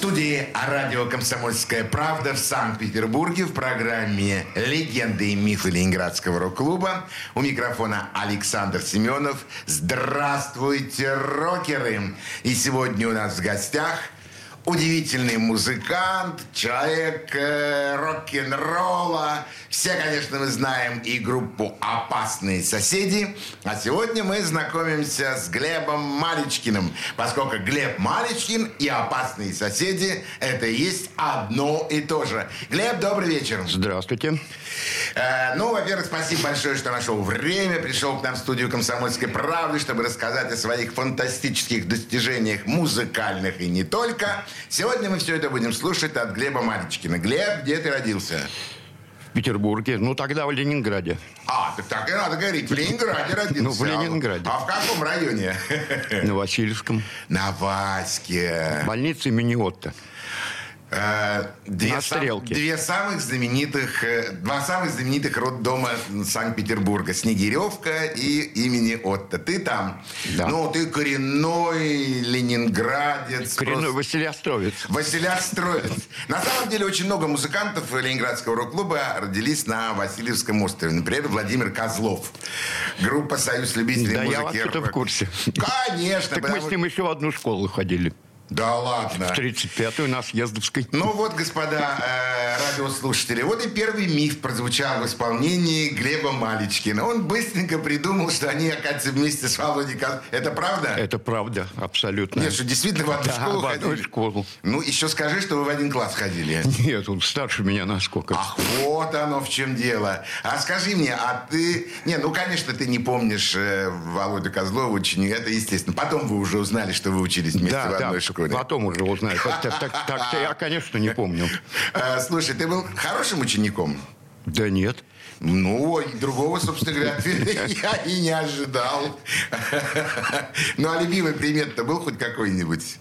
Студии радио «Комсомольская правда» в Санкт-Петербурге в программе «Легенды и мифы Ленинградского рок-клуба». У микрофона Александр Семенов. Здравствуйте, рокеры! И сегодня у нас в гостях удивительный музыкант, человек э, рок-н-ролла. Все, конечно, мы знаем и группу «Опасные соседи». А сегодня мы знакомимся с Глебом Маличкиным, поскольку Глеб Маличкин и «Опасные соседи» — это и есть одно и то же. Глеб, добрый вечер. Здравствуйте. Э, ну, во-первых, спасибо большое, что нашел время, пришел к нам в студию «Комсомольской правды», чтобы рассказать о своих фантастических достижениях музыкальных и не только. Сегодня мы все это будем слушать от Глеба Маличкина. Глеб, где ты родился? В Петербурге. Ну, тогда в Ленинграде. А, так так и надо говорить. В Ленинграде родился. Ну, в Ленинграде. А в каком районе? На Васильевском. На Ваське. Больница имени Отто. Э, Две, На сам- две самых знаменитых, э, два самых знаменитых роддома Санкт-Петербурга. Снегиревка и имени Отто. Ты там. Да. Ну, ты коренной ленинградец. Коренной просто- Василиостровец. Василиостровец. На самом деле очень много музыкантов Ленинградского рок-клуба родились на Васильевском острове. Например, Владимир Козлов. Группа «Союз любителей Да, музыки». я вообще-то в курсе. Конечно. Так мы с ним еще в одну школу ходили. Да ладно. В 35-ю на Съездовской. Ну вот, господа э, радиослушатели, вот и первый миф прозвучал в исполнении Глеба Маличкина. Он быстренько придумал, что они, оказывается, вместе с Володей Коз- Это правда? Это правда, абсолютно. Нет, что действительно в одну Да, школу в одну ходили? школу. Ну, еще скажи, что вы в один класс ходили. Нет, он старше меня насколько. Ах, вот оно в чем дело. А скажи мне, а ты... Не, ну, конечно, ты не помнишь э, Володю Козлова, ученика. Это естественно. Потом вы уже узнали, что вы учились вместе да, в да, одной школе. потом уже узнаю. Так, так, так, так-то я, конечно, не помню. Э, слушай, ты был хорошим учеником? Да нет. Ну, другого, собственно говоря, ответа я и не ожидал. Ну, а любимый предмет-то был хоть какой-нибудь?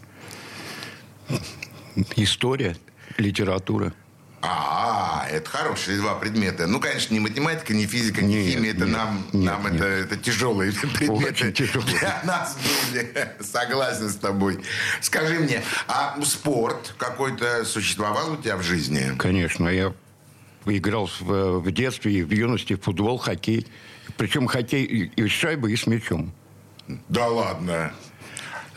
История, литература. А, это хорошие два предмета. Ну, конечно, не математика, не физика, не Нет, химия. Это нет, нам, нет, нам нет. Это, это тяжелые предметы. Очень тяжелые. Для нас были. Согласен с тобой. Скажи мне, а спорт какой-то существовал у тебя в жизни? Конечно, я играл в, в детстве и в юности в футбол, хоккей. Причем хоккей и, и с шайбой, и с мячом. Да ладно.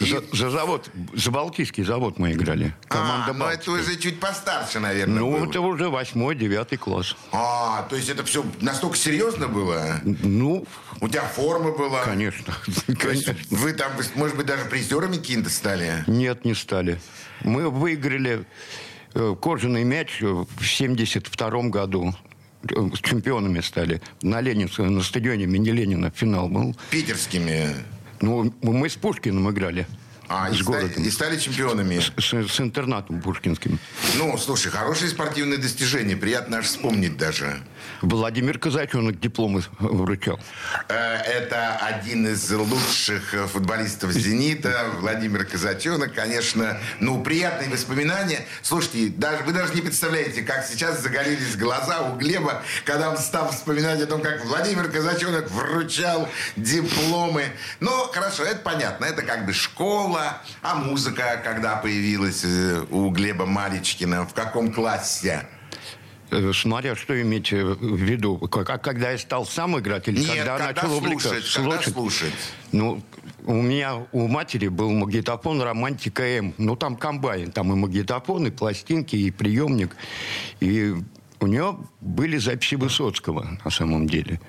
За, за завод, за Балтийский завод мы играли. Команда а, это уже чуть постарше, наверное, Ну, было. это уже восьмой, девятый класс. А, то есть это все настолько серьезно было? Ну, У тебя форма была? конечно. Конечно. вы там, может быть, даже призерами какими-то стали? Нет, не стали. Мы выиграли э, кожаный мяч в 72 году. Э, Чемпионами стали. На Ленинском, на стадионе имени Ленина финал был. Питерскими. Ну, мы с Пушкиным играли. А, и, с ста- городом. и стали чемпионами. С, с интернатом пушкинским. Ну, слушай, хорошие спортивные достижения. Приятно аж вспомнить даже. Владимир Казаченок дипломы вручал. Э, Это один из лучших э, футболистов «Зенита», Владимир Казаченок. Конечно, ну, приятные воспоминания. Слушайте, даже, вы даже не представляете, как сейчас загорелись глаза у Глеба, когда он стал вспоминать о том, как Владимир Казаченок вручал дипломы. Ну, хорошо, это понятно. Это как бы школа. А музыка, когда появилась э, у Глеба Маричкина, в каком классе? Э, Смотря что иметь э, в виду. Как- а когда я стал сам играть или Нет, когда, когда начал слушать, увлекаться? когда слушать. Ну, у меня, у матери был магнитофон «Романтика М». Ну, там комбайн, там и магнитофон, и пластинки, и приемник. И у нее были записи Высоцкого, на самом деле.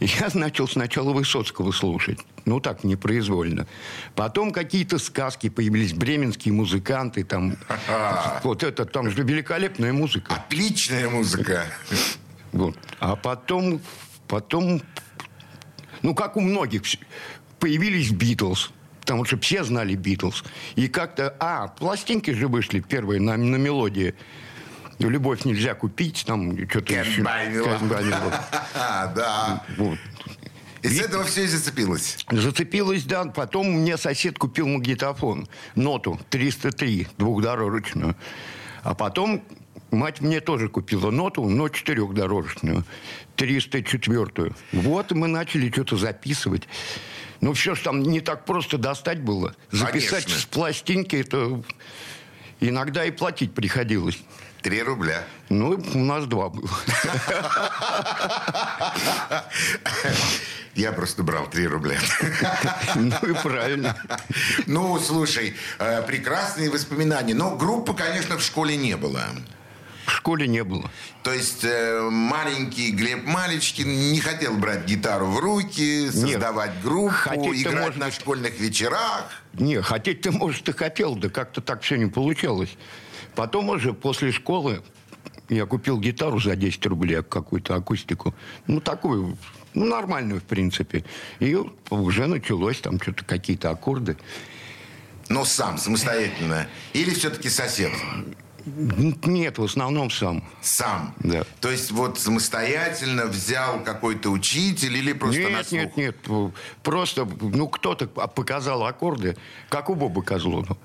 Я начал сначала Высоцкого слушать. Ну, так, непроизвольно. Потом какие-то сказки появились, бременские музыканты, там... Вот это, там же великолепная музыка. Отличная музыка. Вот. А потом, потом, ну, как у многих, появились Битлз. Потому что все знали Битлз. И как-то... А, пластинки же вышли первые на, на мелодии. Ну, любовь нельзя купить, там что-то еще. Да. Вот. И с этого все и зацепилось. Зацепилась, да. Потом мне сосед купил магнитофон. Ноту 303, двухдорожечную. А потом мать мне тоже купила ноту, но четырехдорожечную. 304. Вот и мы начали что-то записывать. Ну, все же там не так просто достать было. Записать Конечно. с пластинки, это иногда и платить приходилось. Три рубля. Ну, у нас два было. Я просто брал три рубля. Ну и правильно. Ну, слушай, э, прекрасные воспоминания. Но группы, конечно, в школе не было. В школе не было. То есть э, маленький Глеб Малечкин не хотел брать гитару в руки, создавать группу, Хотеть-то, играть может на быть. школьных вечерах. Не, хотеть ты, может, и хотел, да как-то так все не получалось. Потом уже после школы я купил гитару за 10 рублей, какую-то акустику. Ну, такую, ну, нормальную, в принципе. И уже началось там что-то, какие-то аккорды. Но сам, самостоятельно. Или все-таки сосед? Нет, в основном сам. Сам. Да. То есть вот самостоятельно взял какой-то учитель или просто на Нет, слух? нет, нет. Просто, ну, кто-то показал аккорды, как у Боба Козлова.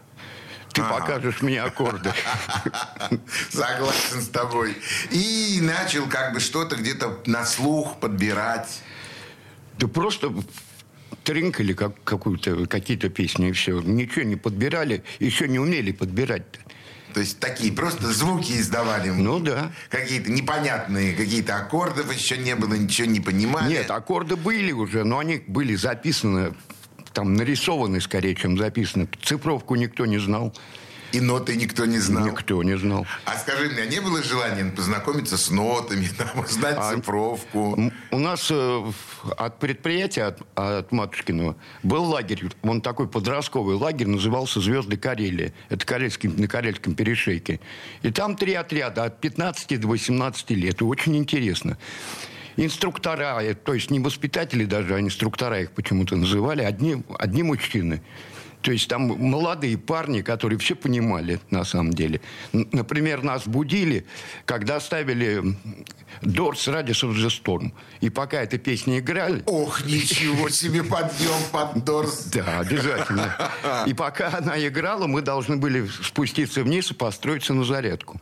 Ты Ага. покажешь мне аккорды. Согласен с тобой. И начал как бы что-то где-то на слух подбирать. Да просто тринкали как, какую-то, какие-то песни и все. Ничего не подбирали, еще не умели подбирать. То есть такие просто звуки издавали. Ну да. Какие-то непонятные, какие-то аккордов еще не было, ничего не понимали. Нет, аккорды были уже, но они были записаны, там нарисованы скорее, чем записаны. Цифровку никто не знал. И ноты никто не знал. Никто не знал. А скажи мне, не было желания познакомиться с нотами, там, узнать А- цифровку? У нас э, от предприятия, от, от Матушкиного, был лагерь. Он такой подростковый лагерь, назывался «Звезды Карелии». Это Карельский, на Карельском перешейке. И там три отряда от 15 до 18 лет. И очень интересно. Инструктора, э, то есть не воспитатели даже, а инструктора их почему-то называли, одни, одни мужчины. То есть там молодые парни, которые все понимали на самом деле. Например, нас будили, когда ставили Doors Radius of the Storm. И пока эта песня играли, Ох, ничего себе, подъем под Дорс. да, обязательно. И пока она играла, мы должны были спуститься вниз и построиться на зарядку.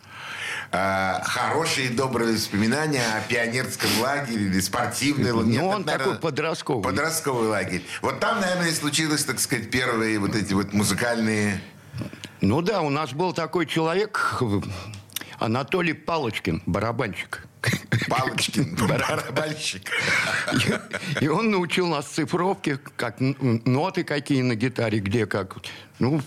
А, хорошие добрые воспоминания о пионерском лагере или спортивный лагерь. Ну, он это, такой подростковый. Подростковый лагерь. Вот там, наверное, и случилось, так сказать, первые вот эти вот музыкальные... Ну да, у нас был такой человек, Анатолий Палочкин, барабанщик. Палочкин, барабанщик. И он научил нас цифровке, как ноты какие на гитаре, где как. Ну,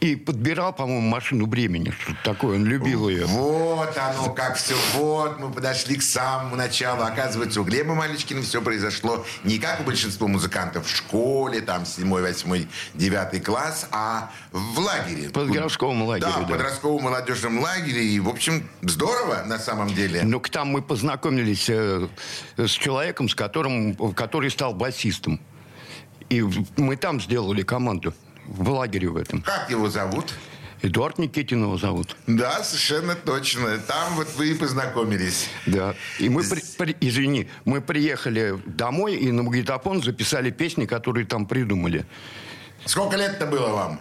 и подбирал, по-моему, машину времени. Что такое, он любил ее. Вот оно, как все. Вот мы подошли к самому началу. Оказывается, у Глеба Малечкина все произошло не как у большинства музыкантов в школе, там, 7, 8, 9 класс, а в лагере. В подростковом лагере, Да, в да. подростковом молодежном лагере. И, в общем, здорово на самом деле. Ну, к там мы познакомились э, с человеком, с которым, который стал басистом. И мы там сделали команду, в лагере в этом. Как его зовут? Эдуард Никитин его зовут. Да, совершенно точно. Там вот вы и познакомились. Да. И мы, при- при- извини, мы приехали домой и на магнитофон записали песни, которые там придумали. Сколько лет-то было вам?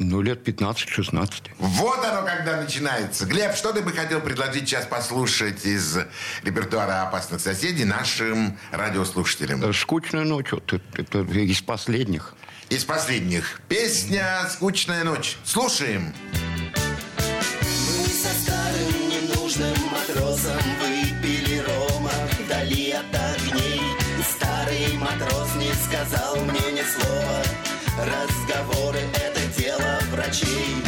Ну, лет 15-16. Вот оно когда начинается. Глеб, что ты бы хотел предложить сейчас послушать из репертуара «Опасных соседей» нашим радиослушателям? Э, Скучная ночь, вот это, это из последних. Из последних. Песня «Скучная ночь». Слушаем. Мы со старым ненужным матросом выпили рома вдали от огней. Старый матрос не сказал мне ни слова. Разговоры — это дело врачей.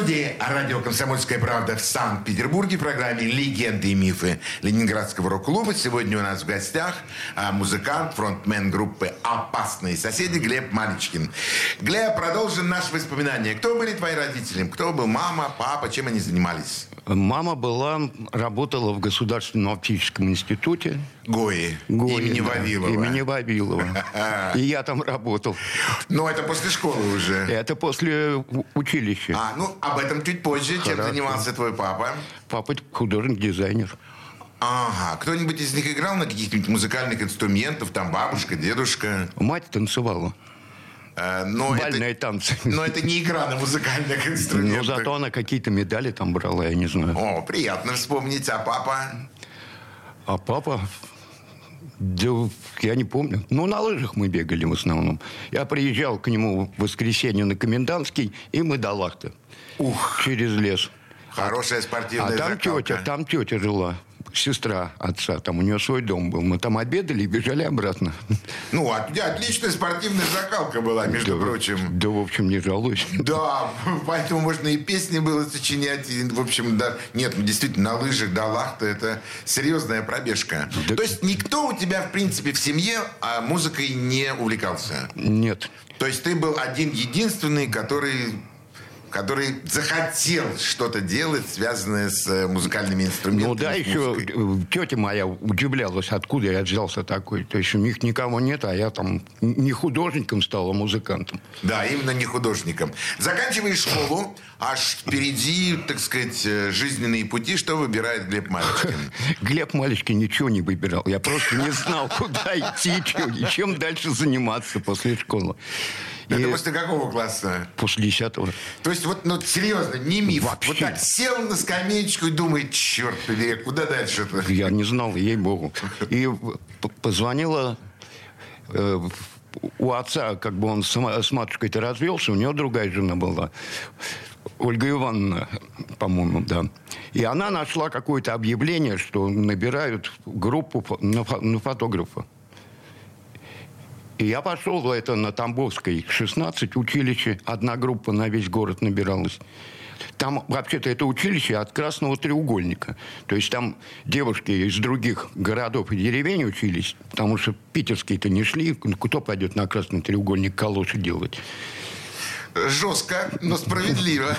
Студии радио «Комсомольская правда» в Санкт-Петербурге в программе «Легенды и мифы Ленинградского рок-клуба». Сегодня у нас в гостях а, музыкант, фронтмен группы «Опасные соседи» Глеб Маличкин. Глеб, продолжим наши воспоминания. Кто были твои родители? Кто был мама, папа? Чем они занимались? Мама была, работала в Государственном оптическом институте. Гои. Гои, имени да, Вавилова. Имени Вавилова. И я там работал. Ну, это после школы уже. Это после училища. А, ну, об этом чуть позже. Чем Хорошо. занимался твой папа? Папа художник-дизайнер. Ага. Кто-нибудь из них играл на каких-нибудь музыкальных инструментах? Там бабушка, дедушка? Мать танцевала. Э, но Бальные это, танцы. но это не игра на музыкальных Но инструментах. зато она какие-то медали там брала, я не знаю. О, приятно вспомнить. А папа? А папа... Да, я не помню. Ну, на лыжах мы бегали в основном. Я приезжал к нему в воскресенье на Комендантский, и мы до Лахты. Ух, Через лес. хорошая А спортивная там закалка. тетя, там тетя жила. Сестра отца, там у нее свой дом был. Мы там обедали и бежали обратно. Ну, тебя отличная спортивная закалка была, между Да, прочим. Да, в общем, не жалуюсь. Да, поэтому можно и песни было сочинять. И, в общем, да. Нет, ну, действительно, на лыжах до Лахта это серьезная пробежка. Да. То есть никто у тебя, в принципе, в семье а, музыкой не увлекался? Нет. То есть ты был один единственный, который который захотел что-то делать, связанное с э, музыкальными инструментами. Ну да, еще музыкой. э, тетя моя удивлялась, откуда я взялся такой. То есть у них никого нет, а я там не художником стал, а музыкантом. Да, именно не художником. Заканчиваешь школу, аж впереди, так сказать, э, жизненные пути. Что выбирает Глеб Маличкин? Глеб Малечкин ничего не выбирал. Я просто не знал, куда идти чем дальше заниматься после школы. И Это после какого класса? после десятого. То есть вот, ну, серьезно, не миф. Вообще. Вот так сел на скамеечку и думает, черт побери, куда дальше-то? Я не знал, ей-богу. И позвонила э, у отца, как бы он с, с матушкой-то развелся, у него другая жена была. Ольга Ивановна, по-моему, да. И она нашла какое-то объявление, что набирают группу на, фо- на фотографа. И я пошел это на Тамбовской 16 училище. Одна группа на весь город набиралась. Там вообще-то это училище от Красного треугольника. То есть там девушки из других городов и деревень учились, потому что питерские-то не шли. Кто пойдет на Красный треугольник калоши делать? Жестко, но справедливо.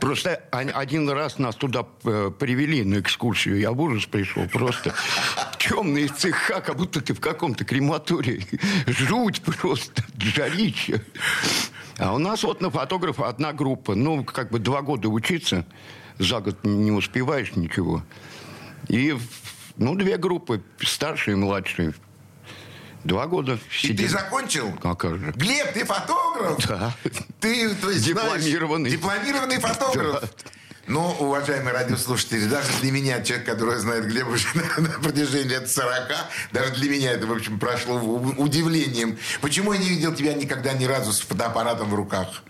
Просто один раз нас туда э, привели на экскурсию. Я в ужас пришел. Просто темные цеха, как будто ты в каком-то крематории. Жуть просто, жарище. А у нас вот на фотографа одна группа. Ну, как бы два года учиться. За год не успеваешь ничего. И, ну, две группы, старшие и младшие. Два года И ты закончил? А как же? Глеб, ты фотограф? Да. Ты, то есть, знаешь, Дипломированный. дипломированный фотограф. Да. Ну, уважаемые радиослушатели, даже для меня, человек, который знает Глеба уже на, на протяжении лет 40, даже для меня это, в общем, прошло удивлением. Почему я не видел тебя никогда ни разу с фотоаппаратом в руках?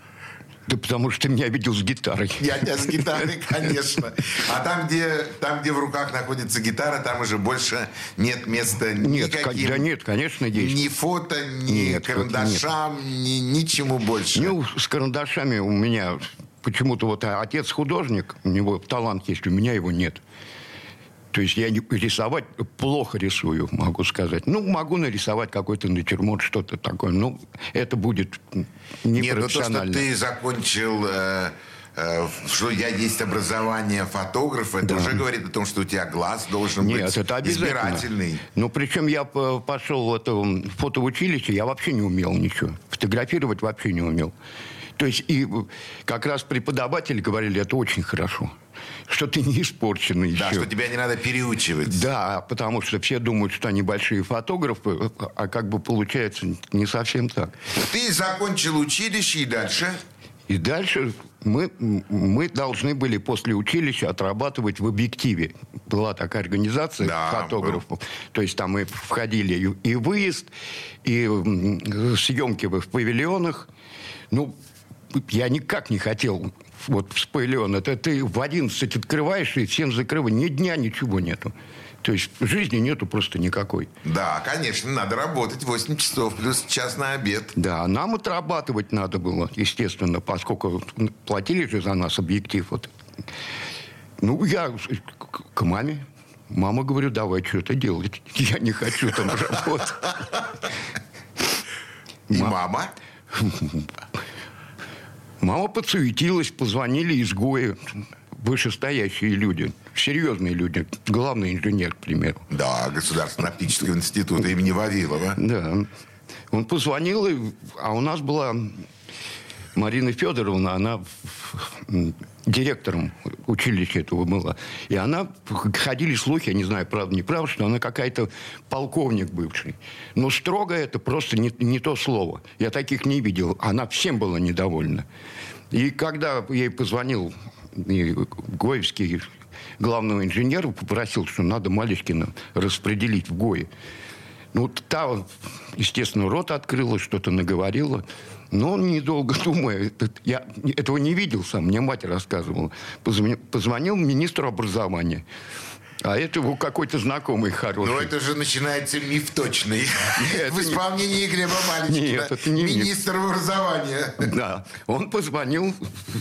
Да потому что меня видел с гитарой. Я тебя с гитарой, конечно. А там где, там, где в руках находится гитара, там уже больше нет места Нет, ка- никаким. да нет, конечно, есть. Ни фото, ни Нет, карандашам, ни ничему больше. Ну, с карандашами у меня почему-то вот отец художник, у него талант есть, у меня его нет. То есть я не- рисовать плохо рисую, могу сказать. Ну, могу нарисовать какой-то натюрморт, что-то такое. Ну, это будет Нет, ну то, что непрофессионально. ты закончил э, э, что я есть образование фотографа, это Да. уже говорит о том, что у тебя глаз должен Нет, быть это избирательный. Ну, причем я пошел в это м, фотоучилище, я вообще не умел ничего. Фотографировать вообще не умел. То есть и э, как раз преподаватели говорили, это очень хорошо, что ты не испорченный Да, еще. что тебя не надо переучивать. Да, потому что все думают, что они большие фотографы, а как бы получается не совсем так. Ты закончил училище и дальше? И дальше мы, мы должны были после училища отрабатывать в объективе. Была такая организация Да, фотографов. То есть там мы входили и, и выезд, и съемки в павильонах. Ну, я никак не хотел вот павильон. Это ты в 11 открываешь и всем закрываешь. Ни дня ничего нету. То есть жизни нету просто никакой. Да, конечно, надо работать 8 часов плюс час на обед. Да, нам отрабатывать надо было, естественно, поскольку платили же за нас объектив. Вот. Ну, я к- маме. Мама, говорю, давай что-то делать. Я не хочу там работать. И Ма- мама? Мама подсуетилась, позвонили изгои, вышестоящие люди, серьезные люди, главный инженер, к примеру. Да, Государственного оптического института имени Вавилова. Да. Он позвонил, и- а у нас была Марина Федоровна, она директором училища этого была. И она, ходили слухи, я не знаю, правда, не правда, что она какая-то полковник бывший. Но строго это просто не, не то слово. Я таких не видел. Она всем была недовольна. И когда ей позвонил Гоевский главного инженера, попросил, что надо Малешкина распределить в ГОИ. Ну, та, естественно, рот открыла, что-то наговорила. Но он, недолго думая, я этого не видел сам, мне мать рассказывала. Позвонил, позвонил министру образования. А это его какой-то знакомый хороший. Ну, это же начинается миф точный. Нет, В исполнении Глеба Маличкина. Нет, это не миф. Министр образования. Да, он позвонил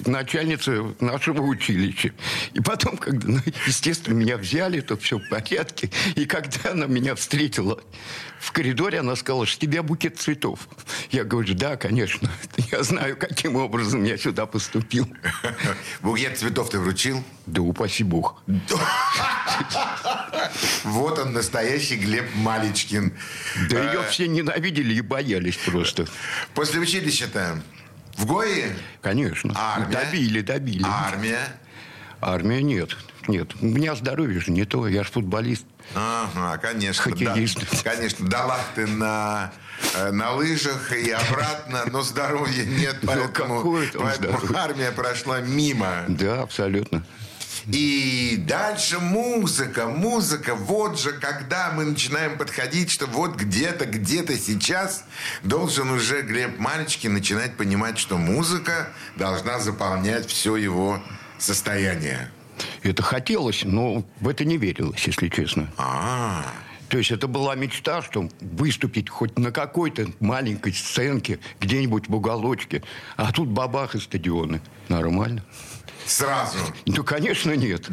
начальнице нашего училища. И потом, когда, ну, естественно, меня взяли, то все в порядке. И когда она меня встретила в коридоре, она сказала, что тебе букет цветов. Я говорю, да, конечно. Я знаю, каким образом я сюда поступил. Букет цветов ты вручил? Да упаси бог. Вот он, настоящий Глеб Маличкин. Да Э, ее все ненавидели и боялись просто. После училища-то в ГОИ? Конечно. Армия? Добили, добили. Армия? Армия нет. Нет. У меня здоровье же не то. Я же футболист. Ага, конечно. Да, Хоккеист. конечно, дала ты на, э, на лыжах и обратно, но здоровья нет, поэтому, там поэтому здоровье? армия прошла мимо. Да, абсолютно. И дальше музыка, музыка. Вот же, когда мы начинаем подходить, что вот где-то, где-то сейчас должен уже Глеб Малечкин начинать понимать, что музыка должна заполнять все его состояние. Это хотелось, но в это не верилось, если честно. А, То есть это была мечта, что выступить хоть на какой-то маленькой сценке, где-нибудь в уголочке. А тут бабах и стадионы. Нормально. Сразу. Ну, конечно, нет.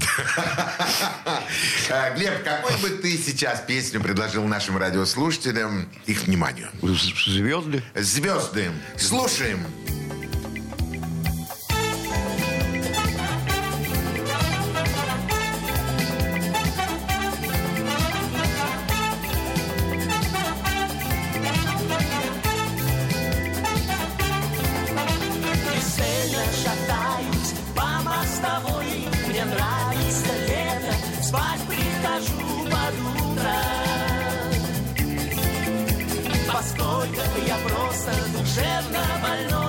А, Глеб, какой бы ты сейчас песню предложил нашим радиослушателям их вниманию? Звезды. Звезды. Слушаем. Бесцельно просто душевно больной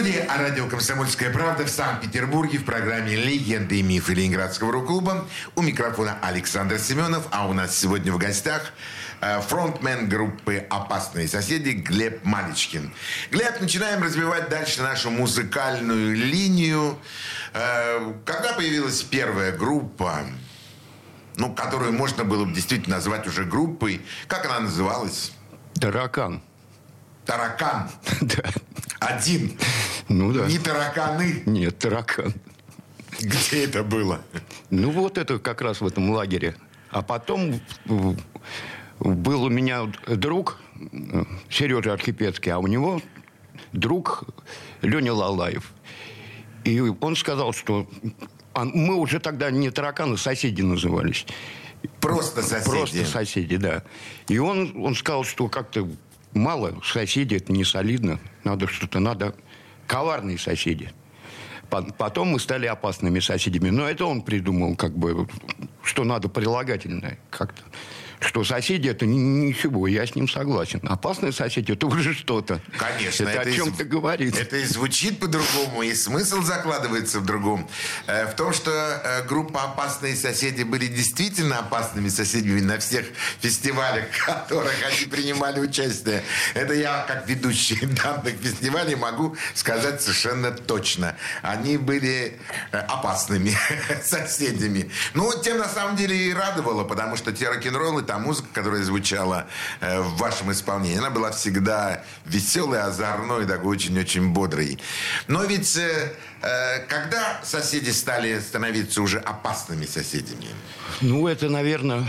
Студии о радио «Комсомольская правда» в Санкт-Петербурге в программе «Легенды и мифы Ленинградского рок-клуба». У микрофона Александр Семенов, а у нас сегодня в гостях э, фронтмен группы «Опасные соседи» Глеб Маличкин. Глеб, начинаем развивать дальше нашу музыкальную линию. Э, Когда появилась первая группа, ну, которую можно было бы действительно назвать уже группой, как она называлась? Таракан. Таракан. Да. Один. Ну да. Не тараканы. Нет, таракан. Где это было? Ну вот это как раз в этом лагере. А потом был у меня друг Сережа Архипецкий, а у него друг Леня Лалаев. И он сказал, что а мы уже тогда не тараканы, соседи назывались. Просто соседи. Просто соседи, да. И он, он сказал, что как-то мало соседей, это не солидно. Надо что-то, надо коварные соседи. По- Потом мы стали опасными соседями. Но это он придумал, как бы, что надо прилагательное как-то. Что соседи это ни- ничего, я с ним согласен. Опасные соседи это уже что-то. Конечно. Это, и о чем-то зв- говорит. Это и звучит по-другому, и смысл закладывается в другом. Э, В том, что э, группа «Опасные соседи» были действительно опасными соседями на всех фестивалях, в которых они принимали участие. Это я, как ведущий данных фестивалей, могу сказать совершенно точно. Они были э, опасными соседями. Ну, тем на самом деле и радовало, потому что те рок-н-роллы, та музыка, которая звучала э, в вашем исполнении, она была всегда веселой, озорной, такой очень-очень бодрой. Но ведь э, э, когда соседи стали становиться уже опасными соседями? Ну, это, наверное,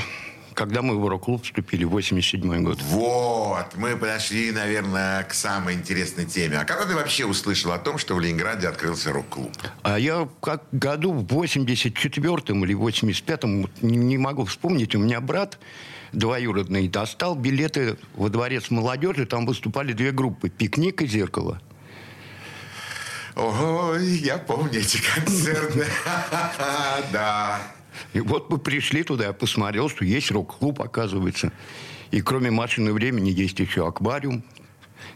когда мы в рок-клуб вступили, 87 год. Вот, мы подошли, наверное, к самой интересной теме. А когда ты вообще услышал о том, что в Ленинграде открылся рок-клуб? А я как году в 84-м или 85-м, вот не, не могу вспомнить, у меня брат двоюродный достал билеты во дворец молодежи, там выступали две группы, «Пикник» и «Зеркало». Ого, я помню эти концерты. Да. И вот мы пришли туда, я посмотрел, что есть рок-клуб, оказывается. И кроме машины времени есть еще аквариум,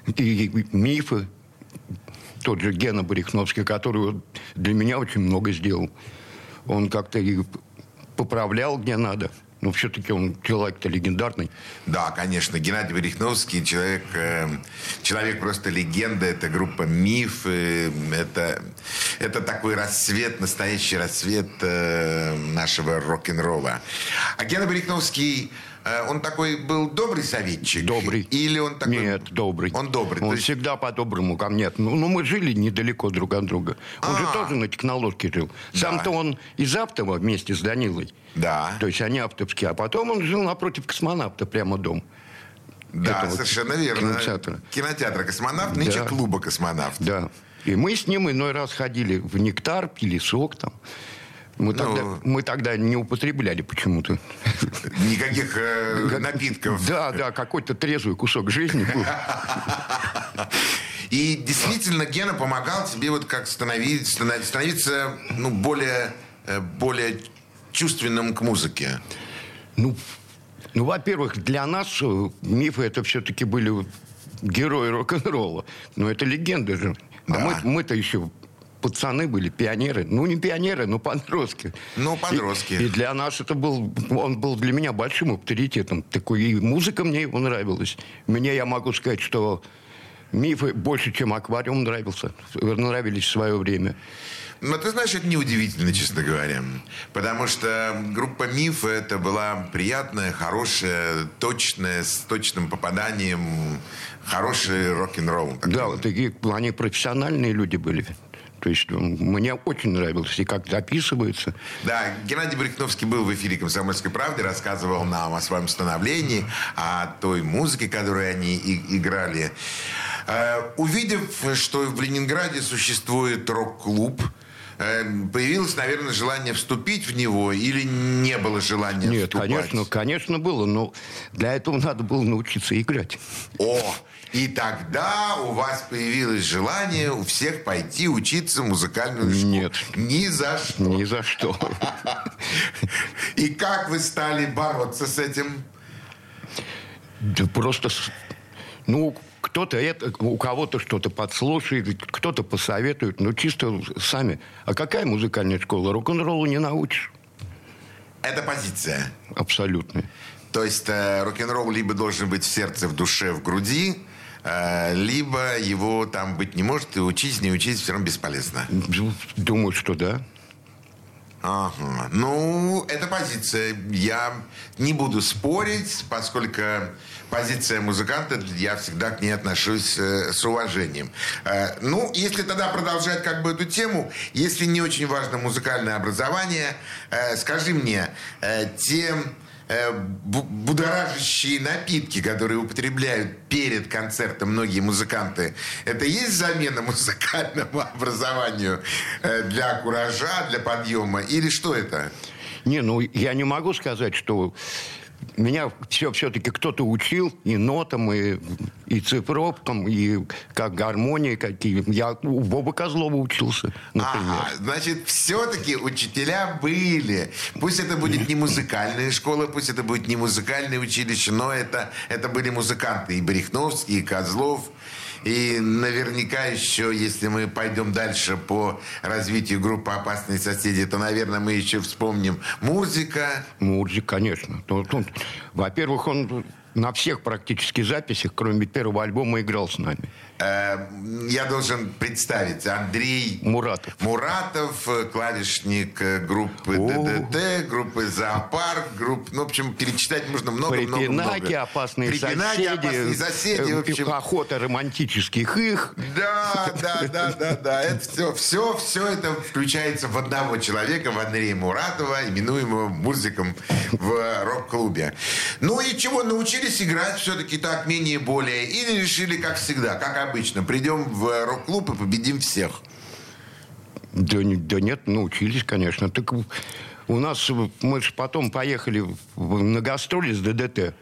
и мифы. Тот же Гена Барихновский, который для меня очень много сделал. Он как-то поправлял, где надо. Но все-таки он человек-то легендарный. Да, конечно. Геннадий Верехновский, человек, э, человек просто легенда. Это группа «Миф». э, это, это такой рассвет, настоящий рассвет э, нашего рок-н-ролла. А Гена Верехновский, он такой был добрый советчик? Добрый. Или он такой... Нет, добрый. Он добрый. Он есть- всегда по-доброму ко мне. Ну, ну, мы жили недалеко друг от друга. Он же А. тоже на технологии жил. Да. Сам-то он из Аптова вместе с Данилой. Да. То есть они аптовские. А потом он жил напротив космонавта, прямо дом. Да, совершенно верно. кинотеатра. Кинотеатра «Космонавт», нынче Да. клуба «Космонавт». Да. И мы с ним иной раз ходили в нектар, пили сок там. Мы, Ну. тогда, мы тогда не употребляли почему-то. Никаких э, напитков. Да, да, какой-то трезвый кусок жизни был. И действительно, Гена помогал тебе вот как становиться, становиться ну, более э, более чувственным к музыке? Ну, ну, во-первых, для нас э, мифы это все-таки были герои рок-н-ролла. Но это легенды же. Да. А мы, мы-то еще пацаны были, пионеры. Ну, не пионеры, но подростки. Ну, подростки. И, и для нас это был... Он был для меня большим авторитетом. Такой, и музыка мне его нравилась. Мне, я могу сказать, что мифы больше, чем аквариум нравился. Нравились в свое время. Но ты знаешь, это неудивительно, честно говоря. Потому что группа «Миф» это была приятная, хорошая, точная, с точным попаданием, хороший рок-н-ролл. Да, вот такие, они профессиональные люди были. То есть мне очень нравилось, и как записывается. Да, Геннадий Брехновский был в эфире «Комсомольской правды», рассказывал нам о своем становлении, о той музыке, которую они и- играли. Э, увидев, что в Ленинграде существует рок-клуб, э, появилось, наверное, желание вступить в него или не было желания Нет, вступать? конечно, конечно было, но для этого надо было научиться играть. О, и тогда у вас появилось желание у всех пойти учиться в музыкальную школу. Нет. Ни за что. Ни за что. И как вы стали бороться с этим? Да просто, ну, кто-то это, у кого-то что-то подслушает, кто-то посоветует, но чисто сами. А какая музыкальная школа? Рок-н-роллу не научишь. Это позиция. Абсолютно. То есть э, рок-н-ролл либо должен быть в сердце, в душе, в груди, либо его там быть не может, и учить, не учить все равно бесполезно. Думаю, что да. Ага. Ну, это позиция. Я не буду спорить, поскольку позиция музыканта, я всегда к ней отношусь э, с уважением. Э, ну, если тогда продолжать как бы эту тему, если не очень важно музыкальное образование, э, скажи мне, э, те э, бу- будоражащие напитки, которые употребляют перед концертом многие музыканты, это есть замена музыкальному образованию э, для куража, для подъема? Или что это? Не, ну, я не могу сказать, что меня все, все-таки кто-то учил и нотам, и, и цифровкам, и как гармонии какие. Я у Боба Козлова учился, например. Ага, значит, все-таки учителя были. Пусть это будет не музыкальная школа, пусть это будет не музыкальное училище, но это, это были музыканты. И Брехновский, и Козлов. И наверняка еще, если мы пойдем дальше по развитию группы «Опасные соседи», то, наверное, мы еще вспомним Мурзика. Мурзик, конечно. То- то- Во-первых, он на всех практически записях, кроме первого альбома, играл с нами. Э, я должен представить Андрей Муратов. Муратов, э, клавишник э, группы О. ДДТ, группы Зоопарк, групп, ну, в общем, перечитать можно много-много-много. Припинаки, опасные Припинаки, соседи. опасные соседи, в общем. Охота романтических их. Да, да, да, да, да. Это все, все, все это включается в одного человека, в Андрея Муратова, именуемого музыком в рок-клубе. Ну и чего, научились играть все-таки так, менее-более, или решили, как всегда, как обычно, придем в рок-клуб и победим всех? Да, да нет, научились, конечно. Так у нас, мы же потом поехали на гастроли с ДДТ.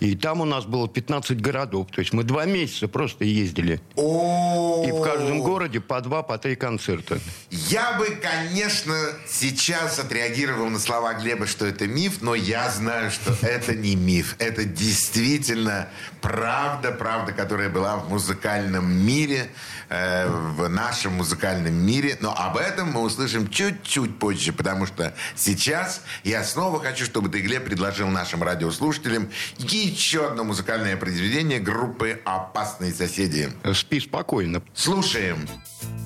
И там у нас было 15 городов. То есть мы два месяца просто ездили. О, И в каждом городе по два, по три концерта. Я бы, конечно, сейчас отреагировал на слова Глеба, что это миф, но я знаю, что это не миф. Это действительно правда, правда, которая была в музыкальном мире, э, в нашем музыкальном мире. Но об этом мы услышим чуть-чуть позже, потому что сейчас я снова хочу, чтобы ты, Глеб, предложил нашим радиослушателям еще одно музыкальное произведение группы «Опасные соседи». Спи спокойно. Слушаем. Легенды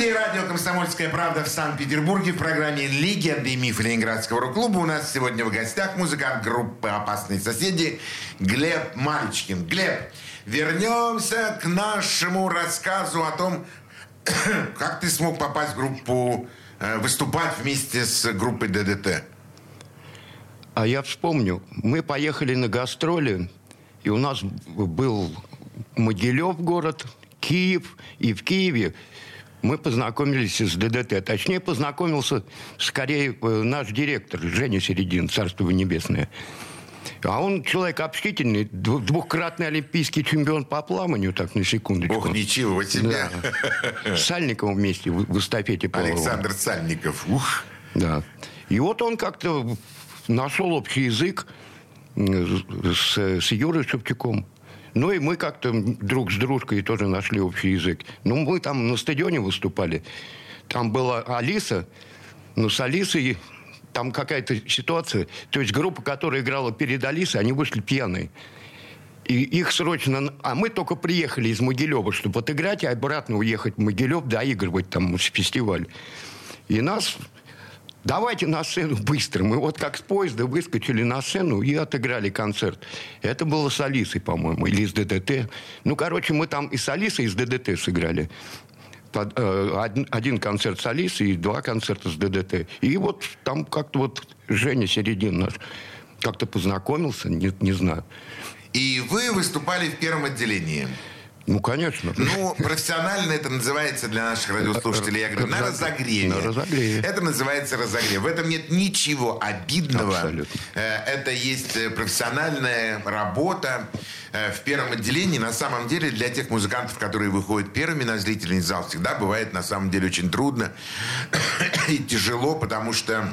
Студии радио «Комсомольская правда» в Санкт-Петербурге в программе «Легенды и мифы Ленинградского рок-клуба» у нас сегодня в гостях музыкант группы «Опасные соседи» Глеб Маличкин. Глеб, вернемся к нашему рассказу о том, как ты смог попасть в группу, э, выступать вместе с группой ДДТ. А я вспомню, мы поехали на гастроли, и у нас был Могилев город, Киев, и в Киеве мы познакомились с ДДТ. Точнее, познакомился скорее э, наш директор Женя Середин, Царство Небесное. А он человек общительный, дву- двухкратный олимпийский чемпион по плаванию, так, на секундочку. Ох, ничего себе. Да. С Сальниковым вместе в, эстафете плавал. Александр Сальников. Ух. Да. И вот он как-то нашел общий язык с, с Юрой Шевчуком. Ну и мы как-то друг с дружкой тоже нашли общий язык. Ну, мы там на стадионе выступали. Там была Алиса, но с Алисой там какая-то ситуация. То есть группа, которая играла перед Алисой, они вышли пьяные. И их срочно... А мы только приехали из Могилева, чтобы отыграть, и обратно уехать в Могилев, доигрывать там фестиваль. И нас... Давайте на сцену быстро. Мы вот как с поезда выскочили на сцену и отыграли концерт. Это было с Алисой, по-моему, или с ДДТ. Ну, короче, мы там и с Алисой, и с ДДТ сыграли. Э, один концерт с Алисой и два концерта с ДДТ. И вот там как-то вот Женя Середин наш как-то познакомился, не, не знаю. И вы выступали в первом отделении. Ну, конечно. Ну, профессионально это называется для наших радиослушателей, я говорю, на разогреве. На разогреве. Это называется разогрев. В этом нет ничего обидного. Абсолютно. Э, Это есть э, профессиональная работа э, в первом отделении. На самом деле, для тех музыкантов, которые выходят первыми на зрительный зал, всегда бывает на самом деле очень трудно и тяжело, потому что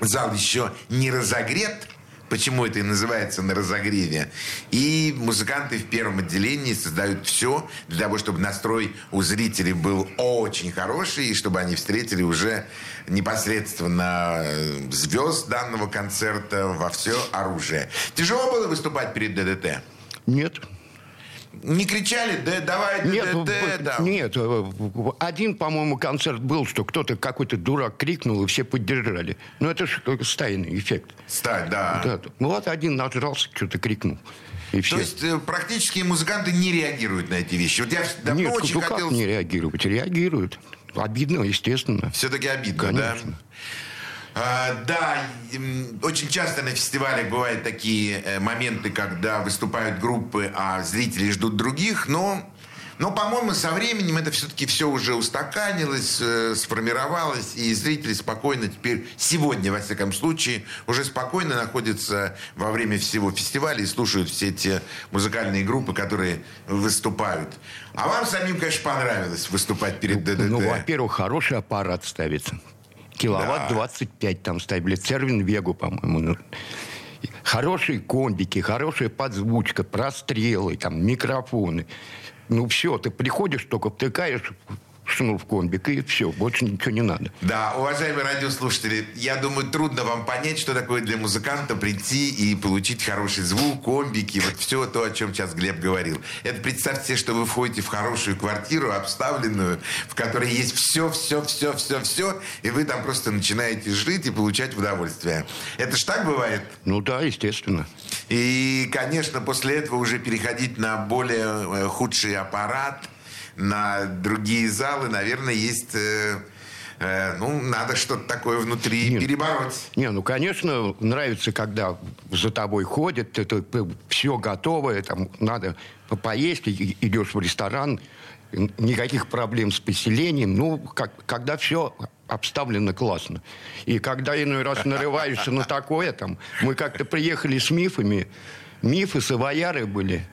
зал еще не разогрет. Почему это и называется на разогреве? И музыканты в первом отделении создают все для того, чтобы настрой у зрителей был очень хороший, и чтобы они встретили уже непосредственно э, звезд данного концерта во все оружие. Тяжело было выступать перед ДДТ? Нет. Не кричали, да давай Нет, ДДТ, в- там. нет, э, один, по-моему, концерт был, что кто-то какой-то дурак крикнул, и все поддержали. Ну, это же стайный эффект. Стать, да. Да. Ну, вот один нажрался, что-то крикнул. И все. То есть э, практически музыканты не реагируют на эти вещи. Вот я давно Нет, очень ну хотел... как не реагировать? Реагируют. Обидно, естественно. Все-таки обидно, Конечно. да? А, да, очень часто на фестивалях бывают такие э, моменты, когда выступают группы, а зрители ждут других, но, но по-моему, со временем это все-таки все уже устаканилось, э, сформировалось, и зрители спокойно теперь, сегодня, во всяком случае, уже спокойно находятся во время всего фестиваля и слушают все те музыкальные группы, которые выступают. А вам самим, конечно, понравилось выступать перед ДДТ? Ну, во-первых, хороший аппарат ставится. Киловатт Да. 25 там ставили. Цервин Вегу, по-моему. ну. Хорошие комбики, хорошая подзвучка, прострелы, там, микрофоны. Ну, все, ты приходишь, только втыкаешь шнур в комбик, и все, больше ничего не надо. Да, уважаемые радиослушатели, я думаю, трудно вам понять, что такое для музыканта прийти и получить хороший звук, комбики, вот все то, о чем сейчас Глеб говорил. Это представьте себе, что вы входите в хорошую квартиру, обставленную, в которой есть все, все, все, все, все, и вы там просто начинаете жить и получать удовольствие. Это ж так бывает? Ну да, естественно. И, конечно, после этого уже переходить на более э, худший аппарат, на другие залы, наверное, есть... э, э, ну, надо что-то такое внутри Нет. перебороть. Не, ну, конечно, нравится, когда за тобой ходят, это все готовое, там надо по- поесть, идешь в ресторан, никаких проблем с поселением, ну, как, когда все обставлено классно. И когда иной раз нарываешься на такое, там, мы как-то приехали с мифами, мифы, савояры были,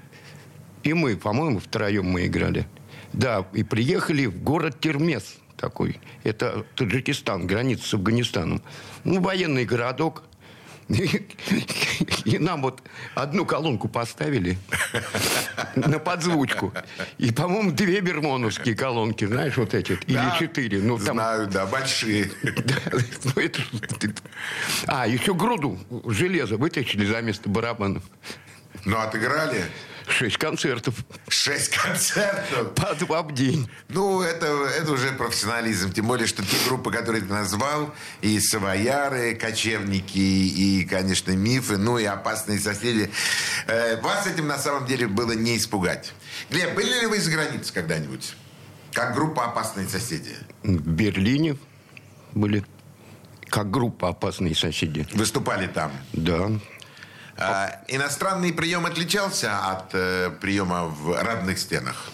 и мы, по-моему, втроем мы играли. Да, и приехали в город Термес такой. Это Таджикистан, граница с Афганистаном. Ну, военный городок. И нам вот одну колонку поставили на подзвучку. И, по-моему, две бермоновские колонки, знаешь, вот эти. Или Да, четыре. Ну, там, Знаю, да, большие. Ну, это А, еще груду железа вытащили за место барабанов. Ну, отыграли Шесть концертов шесть концертов. по два в день. Ну, это, это уже профессионализм. Тем более, что те группы, которые ты назвал, и «Савояры», «Кочевники», и, конечно, «Мифы», ну и «Опасные соседи», э, вас этим на самом деле было не испугать. Глеб, были ли вы за границей когда-нибудь? Как группа «Опасные соседи». В Берлине были как группа «Опасные соседи». Выступали там. Да. А, иностранный прием отличался от э, приема в родных стенах?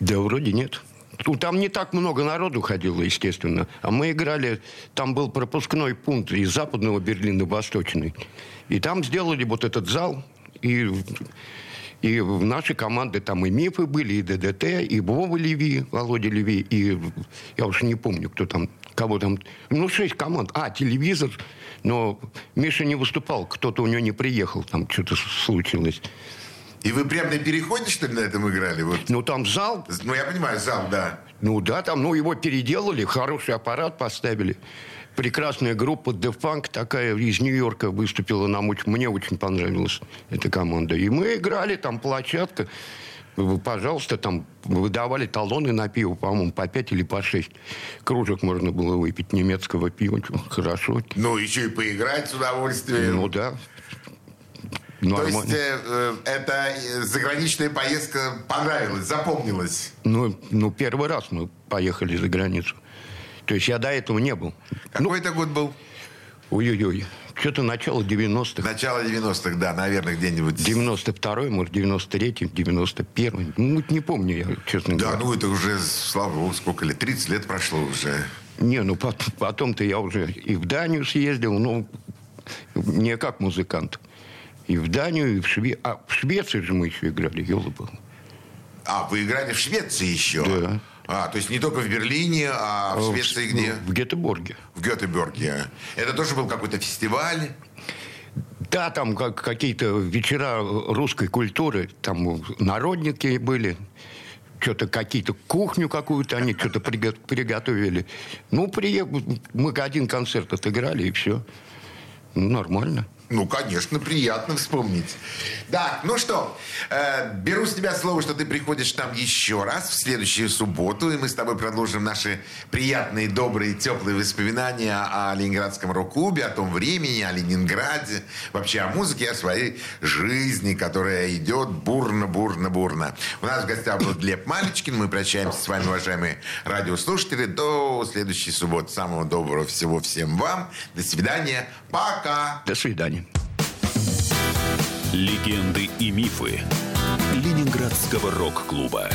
Да вроде нет. Ну, там не так много народу ходило, естественно. А мы играли, там был пропускной пункт из западного Берлина в восточный. И там сделали вот этот зал. И, и в нашей команде там и МИФы были, и ДДТ, и Вова Леви, Володя Леви, и я уж не помню, кто там, кого там. Ну, шесть команд. А, телевизор. Но Миша не выступал, кто-то у него не приехал, там что-то случилось. И вы прямо на переходе, что ли, на этом играли? Вот. Ну, там зал, Ну, я понимаю, зал, да. Ну да, там, ну его переделали, хороший аппарат поставили. Прекрасная группа The Funk такая из Нью-Йорка выступила. Нам очень, мне очень понравилась эта команда. И мы играли, там площадка. Вы, Пожалуйста, там выдавали талоны на пиво, по-моему, по 5 или по 6 кружек можно было выпить немецкого пива. Хорошо. Ну, еще и поиграть с удовольствием. Ну да. То Нормально. есть э, э, эта э, заграничная поездка понравилась, запомнилась. Ну, ну, первый раз мы поехали за границу. То есть я до этого не был. Какой это год был? Ой-ой-ой. Что-то начало 90-х. Начало 90-х, да, наверное, где-нибудь. 92-й, может, 93-й, 91-й. Ну, не помню я, честно Да, говоря. ну это уже, слава богу, сколько лет? 30 лет прошло уже. Не, ну, пот- потом-то я уже и в Данию съездил, ну, не как музыкант. И в Данию, и в Швецию. А в Швеции же мы еще играли, елы был. А, вы играли в Швеции еще? Да. А, то есть не только в Берлине, а в Швеции где? В Гетеборге. В Гетеборге. Это тоже был какой-то фестиваль? Да, там как, какие-то вечера русской культуры, там народники были, что-то какие-то кухню какую-то они что-то приго- приготовили. Ну, приехал, мы один концерт отыграли, и все. Ну, нормально. Ну, конечно, приятно вспомнить. Да, ну что, э, беру с тебя слово, что ты приходишь к нам еще раз в следующую субботу, и мы с тобой продолжим наши приятные, добрые, теплые воспоминания о Ленинградском рок-клубе, о том времени, о Ленинграде, вообще о музыке, о своей жизни, которая идет бурно-бурно-бурно. У нас в гостях был Глеб Малечкин. Мы прощаемся с вами, уважаемые радиослушатели, до следующей субботы. Самого доброго всего всем вам. До свидания. Пока. До свидания. Легенды и мифы Ленинградского рок-клуба.